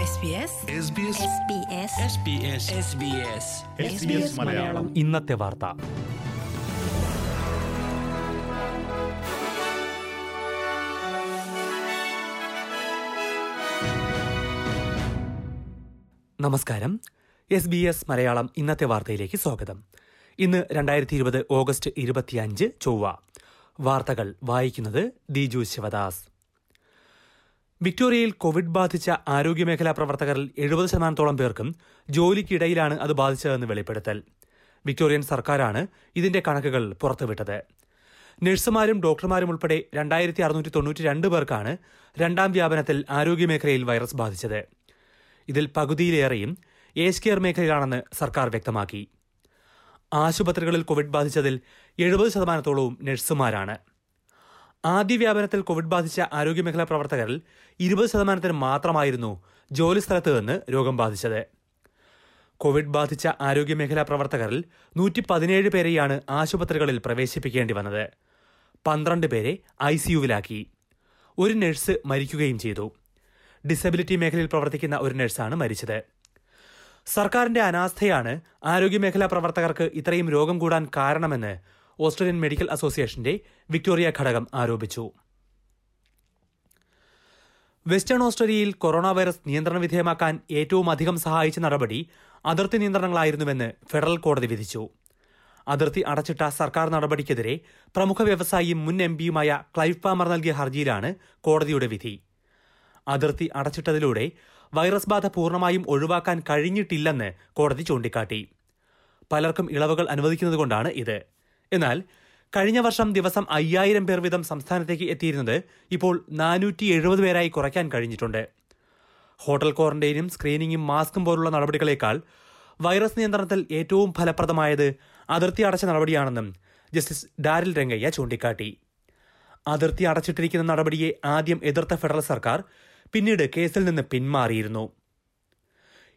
SBS SBS Malayalam. ഇന്നത്തെ വാർത്ത. നമസ്കാരം. എസ് ബി എസ് മലയാളം ഇന്നത്തെ വാർത്തയിലേക്ക് സ്വാഗതം. ഇന്ന് രണ്ടായിരത്തി ഇരുപത് ഓഗസ്റ്റ് ഇരുപത്തിയഞ്ച് ചൊവ്വ. വാർത്തകൾ വായിക്കുന്നത് ദിജു ശിവദാസ്. വിക്ടോറിയയിൽ കോവിഡ് ബാധിച്ച ആരോഗ്യമേഖലാ പ്രവർത്തകരിൽ എഴുപത് ശതമാനത്തോളം പേർക്കും ജോലിക്കിടയിലാണ് അത് ബാധിച്ചതെന്ന് വെളിപ്പെടുത്തൽ. വിക്ടോറിയൻ സർക്കാരാണ് ഇതിന്റെ കണക്കുകൾ പുറത്തുവിട്ടത്. നഴ്സുമാരും ഡോക്ടർമാരും ഉൾപ്പെടെ രണ്ടായിരത്തി അറുന്നൂറ്റി തൊണ്ണൂറ്റി രണ്ട് പേർക്കാണ് രണ്ടാം വ്യാപനത്തിൽ ആരോഗ്യമേഖലയിൽ വൈറസ് ബാധിച്ചത്. ഇതിൽ പകുതിയിലേറെയും ഏജ് കെയർ മേഖലയിലാണെന്ന് സർക്കാർ വ്യക്തമാക്കി. ആശുപത്രികളിൽ കോവിഡ് ബാധിച്ചതിൽ എഴുപത് ശതമാനത്തോളവും നഴ്സുമാരാണ്. ആദ്യ വ്യാപനത്തിൽ കോവിഡ് ബാധിച്ച ആരോഗ്യമേഖലാ പ്രവർത്തകരിൽ ഇരുപത് ശതമാനത്തിന് മാത്രമായിരുന്നു ജോലിസ്ഥലത്ത് നിന്ന് രോഗം ബാധിച്ചത്. കോവിഡ് ബാധിച്ച ആരോഗ്യമേഖലാ പ്രവർത്തകരിൽ നൂറ്റി പതിനേഴ് പേരെയാണ് ആശുപത്രികളിൽ പ്രവേശിപ്പിക്കേണ്ടി വന്നത്. പന്ത്രണ്ട് പേരെ ഐ സിയുവിലാക്കി ഒരു നഴ്സ് മരിക്കുകയും ചെയ്തു. ഡിസബിലിറ്റി മേഖലയിൽ പ്രവർത്തിക്കുന്ന ഒരു നഴ്സാണ് മരിച്ചത്. സർക്കാരിന്റെ അനാസ്ഥയാണ് ആരോഗ്യമേഖലാ പ്രവർത്തകർക്ക് ഇത്രയും രോഗം കൂടാൻ കാരണമെന്ന് ഓസ്ട്രേലിയൻ മെഡിക്കൽ അസോസിയേഷന്റെ വിക്ടോറിയ ഘടകം ആരോപിച്ചു. വെസ്റ്റേൺ ഓസ്ട്രേലിയയിൽ കൊറോണ വൈറസ് നിയന്ത്രണ വിധേയമാക്കാൻ ഏറ്റവും അധികം സഹായിച്ച നടപടി അതിർത്തി നിയന്ത്രണങ്ങളായിരുന്നുവെന്ന് ഫെഡറൽ കോടതി വിധിച്ചു. അതിർത്തി അടച്ചിട്ട സർക്കാർ നടപടിക്കെതിരെ പ്രമുഖ വ്യവസായിയും മുൻ എം പിയുമായ ക്ലൈവ് പാമർ നൽകിയ ഹർജിയിലാണ് കോടതിയുടെ വിധി. അതിർത്തി അടച്ചിട്ടതിലൂടെ വൈറസ് ബാധ പൂർണമായും ഒഴിവാക്കാൻ കഴിഞ്ഞിട്ടില്ലെന്ന് കോടതി ചൂണ്ടിക്കാട്ടി. പലർക്കും ഇളവുകൾ അനുവദിക്കുന്നതുകൊണ്ടാണ് ഇത്. എന്നാൽ കഴിഞ്ഞ വർഷം ദിവസം അയ്യായിരം പേർ വീതം സംസ്ഥാനത്തേക്ക് എത്തിയിരുന്നത് ഇപ്പോൾ നാനൂറ്റി എഴുപത് പേരായി കുറയ്ക്കാൻ കഴിഞ്ഞിട്ടുണ്ട്. ഹോട്ടൽ ക്വാറന്റൈനും സ്ക്രീനിങ്ങും മാസ്കും പോലുള്ള നടപടികളേക്കാൾ വൈറസ് നിയന്ത്രണത്തിൽ ഏറ്റവും ഫലപ്രദമായത് അതിർത്തി അടച്ച നടപടിയാണെന്നും ജസ്റ്റിസ് ഡാരിൽ രംഗയ്യ ചൂണ്ടിക്കാട്ടി. അതിർത്തി അടച്ചിട്ടിരിക്കുന്ന നടപടിയെ ആദ്യം എതിർത്ത ഫെഡറൽ സർക്കാർ പിന്നീട് കേസിൽ നിന്ന് പിന്മാറിയിരുന്നു.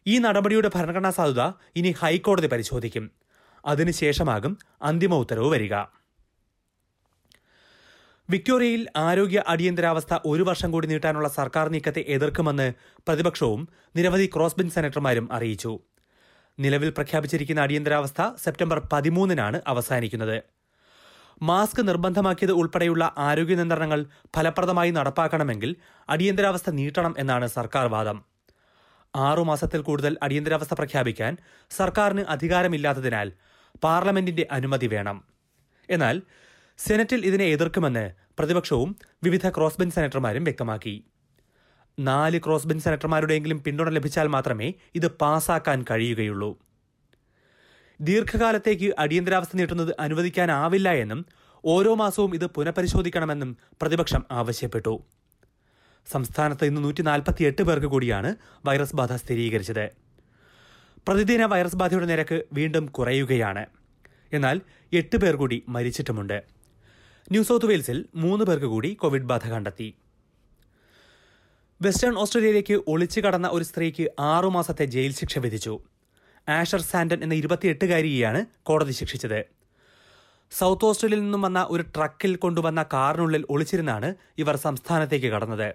ഈ നടപടിയുടെ ഭരണഘടനാ സാധുത ഇനി ഹൈക്കോടതി പരിശോധിക്കും. അതിനുശേഷമാകും അന്തിമ ഉത്തരവ് വരിക. വിക്ടോറിയയിൽ ആരോഗ്യ അടിയന്തരാവസ്ഥ ഒരു വർഷം കൂടി നീട്ടാനുള്ള സർക്കാർ നീക്കത്തെ എതിർക്കുമെന്ന് പ്രതിപക്ഷവും നിരവധി ക്രോസ്ബിൻ സെനറ്റർമാരും അറിയിച്ചു. നിലവിൽ പ്രഖ്യാപിച്ചിരിക്കുന്ന അടിയന്തരാവസ്ഥ സെപ്റ്റംബർ പതിമൂന്നിനാണ് അവസാനിക്കുന്നത്. മാസ്ക് നിർബന്ധമാക്കിയത് ഉൾപ്പെടെയുള്ള ആരോഗ്യ നിയന്ത്രണങ്ങൾ ഫലപ്രദമായി നടപ്പാക്കണമെങ്കിൽ അടിയന്തരാവസ്ഥ നീട്ടണം എന്നാണ് സർക്കാർ വാദം. ആറുമാസത്തിൽ കൂടുതൽ അടിയന്തരാവസ്ഥ പ്രഖ്യാപിക്കാൻ സർക്കാരിന് അധികാരമില്ലാത്തതിനാൽ പാർലമെന്റിന്റെ അനുമതി വേണം. എന്നാൽ സെനറ്റിൽ ഇതിനെ എതിർക്കുമെന്ന് പ്രതിപക്ഷവും വിവിധ ക്രോസ് സെനറ്റർമാരും വ്യക്തമാക്കി. നാല് ക്രോസ് സെനറ്റർമാരുടെയെങ്കിലും പിന്തുണ ലഭിച്ചാൽ മാത്രമേ ഇത് പാസാക്കാൻ കഴിയുകയുള്ളൂ. ദീർഘകാലത്തേക്ക് അടിയന്തരാവസ്ഥ നീട്ടുന്നത് അനുവദിക്കാനാവില്ല എന്നും ഓരോ മാസവും ഇത് പുനഃപരിശോധിക്കണമെന്നും പ്രതിപക്ഷം ആവശ്യപ്പെട്ടു. സംസ്ഥാനത്ത് ഇന്ന് നൂറ്റി നാൽപ്പത്തിയെട്ട് പേർക്ക് കൂടിയാണ് വൈറസ് ബാധ സ്ഥിരീകരിച്ചത്. പ്രതിദിന വൈറസ് ബാധയുടെ നിരക്ക് വീണ്ടും കുറയുകയാണ്. എന്നാൽ എട്ട് പേർ കൂടി മരിച്ചിട്ടുമുണ്ട്. ന്യൂ സൗത്ത് വെയിൽസിൽ മൂന്ന് പേർക്ക് കൂടി കോവിഡ് ബാധ കണ്ടെത്തി. വെസ്റ്റേൺ ഓസ്ട്രേലിയയിലേക്ക് ഒളിച്ചു കടന്ന ഒരു സ്ത്രീക്ക് ആറുമാസത്തെ ജയിൽ ശിക്ഷ വിധിച്ചു. ആഷർ സാൻഡൻ എന്ന ഇരുപത്തിയെട്ടുകാരിയെയാണ് കോടതി ശിക്ഷിച്ചത്. സൗത്ത് ഓസ്ട്രേലിയയിൽ നിന്നും വന്ന ഒരു ട്രക്കിൽ കൊണ്ടുവന്ന കാറിനുള്ളിൽ ഒളിച്ചിരുന്നാണ് ഇവർ സംസ്ഥാനത്തേക്ക് കടന്നത്.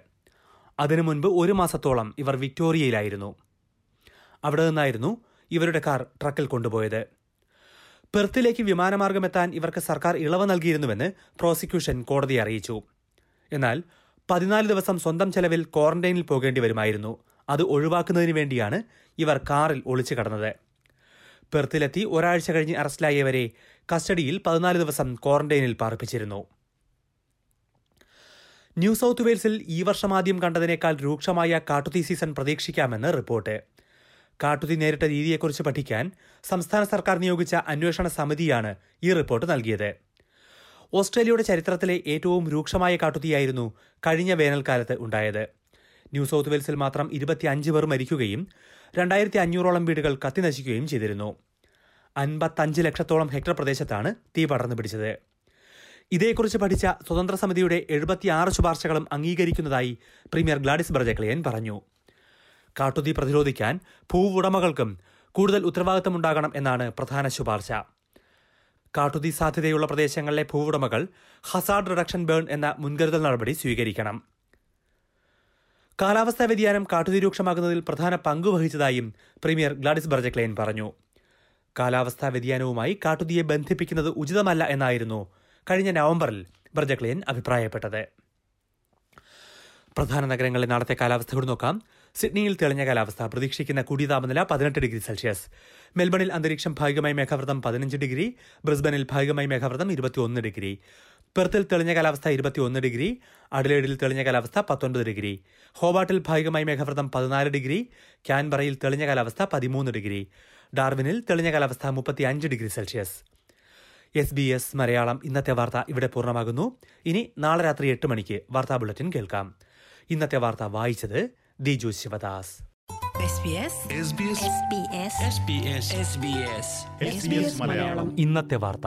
അതിനു മുൻപ് ഒരു മാസത്തോളം ഇവർ വിക്ടോറിയയിലായിരുന്നു. അവിടെ നിന്നായിരുന്നു ഇവരുടെ കാർ ട്രക്കിൽ കൊണ്ടുപോയത്. പെർത്തിലേക്ക് വിമാനമാർഗം എത്താൻ ഇവർക്ക് സർക്കാർ ഇളവ് നൽകിയിരുന്നുവെന്ന് പ്രോസിക്യൂഷൻ കോടതി അറിയിച്ചു. എന്നാൽ പതിനാല് ദിവസം സ്വന്തം ചെലവിൽ ക്വാറന്റൈനിൽ പോകേണ്ടി വരുമായിരുന്നു. അത് ഒഴിവാക്കുന്നതിന് വേണ്ടിയാണ് ഇവർ കാറിൽ ഒളിച്ചു കടന്നത്. പെർത്തിലെത്തി ഒരാഴ്ച കഴിഞ്ഞ് അറസ്റ്റിലായവരെ കസ്റ്റഡിയിൽ പതിനാല് ദിവസം ക്വാറന്റൈനിൽ പാർപ്പിച്ചിരുന്നു. ന്യൂ സൗത്ത് വെയിൽസിൽ ഈ വർഷം ആദ്യം കണ്ടതിനേക്കാൾ രൂക്ഷമായ കാട്ടുതീ സീസൺ പ്രതീക്ഷിക്കാമെന്ന് റിപ്പോർട്ട്. കാട്ടുതീ നേരിട്ട രീതിയെക്കുറിച്ച് പഠിക്കാൻ സംസ്ഥാന സർക്കാർ നിയോഗിച്ച അന്വേഷണ സമിതിയാണ് ഈ റിപ്പോർട്ട് നൽകിയത്. ഓസ്ട്രേലിയയുടെ ചരിത്രത്തിലെ ഏറ്റവും രൂക്ഷമായ കാട്ടുതീയായിരുന്നു കഴിഞ്ഞ വേനൽക്കാലത്ത് ഉണ്ടായത്. ന്യൂ സൗത്ത് വെയിൽസിൽ മാത്രം ഇരുപത്തിയഞ്ച് പേർ മരിക്കുകയും രണ്ടായിരത്തി അഞ്ഞൂറോളം വീടുകൾ കത്തിനശിക്കുകയും ചെയ്തിരുന്നു. അൻപത്തഞ്ച് ലക്ഷത്തോളം ഹെക്ടർ പ്രദേശത്താണ് തീ പടർന്നു പിടിച്ചത്. ഇതേക്കുറിച്ച് പഠിച്ച സ്വതന്ത്ര സമിതിയുടെ എഴുപത്തിയാറ് ശുപാർശകളും അംഗീകരിക്കുന്നതായി പ്രീമിയർ ഗ്ലാഡിസ് ബർജക്ലിയൻ പറഞ്ഞു. കാട്ടുതീ പ്രതിരോധിക്കാൻ ഭൂവുടമകൾക്കും കൂടുതൽ ഉത്തരവാദിത്തമുണ്ടാകണം എന്നാണ് പ്രധാന ശുപാർശ. കാട്ടുതീ സാധ്യതയുള്ള പ്രദേശങ്ങളിലെ ഭൂവുടമകൾ ഹസാർഡ് റിഡക്ഷൻ ബേൺ എന്ന മുൻകരുതൽ നടപടി സ്വീകരിക്കണം. കാലാവസ്ഥാ വ്യതിയാനം കാട്ടുതീ രൂക്ഷമാകുന്നതിൽ പ്രധാന പങ്ക് വഹിച്ചതായും പ്രീമിയർ ഗ്ലാഡിസ് ബർജക്ലൈൻ പറഞ്ഞു. കാലാവസ്ഥാ വ്യതിയാനവുമായി കാട്ടുതീയെ ബന്ധിപ്പിക്കുന്നത് ഉചിതമല്ല എന്നായിരുന്നു കഴിഞ്ഞ നവംബറിൽ ബർജക്ലൈൻ അഭിപ്രായപ്പെട്ടത്. പ്രധാന നഗരങ്ങളിൽ നാളത്തെ കാലാവസ്ഥ കൂടി നോക്കാം. സിഡ്നിയിൽ തെളിഞ്ഞ കാലാവസ്ഥ. പ്രതീക്ഷിക്കുന്ന കൂടിയ താപനില പതിനെട്ട് ഡിഗ്രി സെൽഷ്യസ്. മെൽബണിൽ അന്തരീക്ഷം ഭാഗികമായി മേഘാവൃതം പതിനഞ്ച് ഡിഗ്രി ബ്രിസ്ബനിൽ ഭാഗികമായി മേഘാവൃതം ഇരുപത്തിയൊന്ന് ഡിഗ്രി. പെർത്തിൽ തെളിഞ്ഞ കാലാവസ്ഥ ഇരുപത്തിയൊന്ന് ഡിഗ്രി അഡലേഡിൽ തെളിഞ്ഞ കാലാവസ്ഥ പത്തൊൻപത് ഡിഗ്രി. ഹോബാട്ടിൽ ഭാഗികമായി മേഘാവൃതം പതിനാല് ഡിഗ്രി ക്യാൻബറയിൽ തെളിഞ്ഞ കാലാവസ്ഥ പതിമൂന്ന് ഡിഗ്രി. ഡാർവിനിൽ തെളിഞ്ഞ കാലാവസ്ഥ മുപ്പത്തിയഞ്ച് degree Celsius. S B S Malayalam. ഇന്നത്തെ വാർത്ത ഇവിടെ പൂർണമാകുന്നു. ഇനി നാളെ രാത്രി എട്ട് മണിക്ക് വാർത്താ ബുള്ളറ്റിൻ കേൾക്കാം. ഇന്നത്തെ വാർത്ത വായിച്ചത് Diju Sivadas SBS SBS SBS SBS SBS SBS Malayalam. ഇന്നത്തെ വാർത്ത.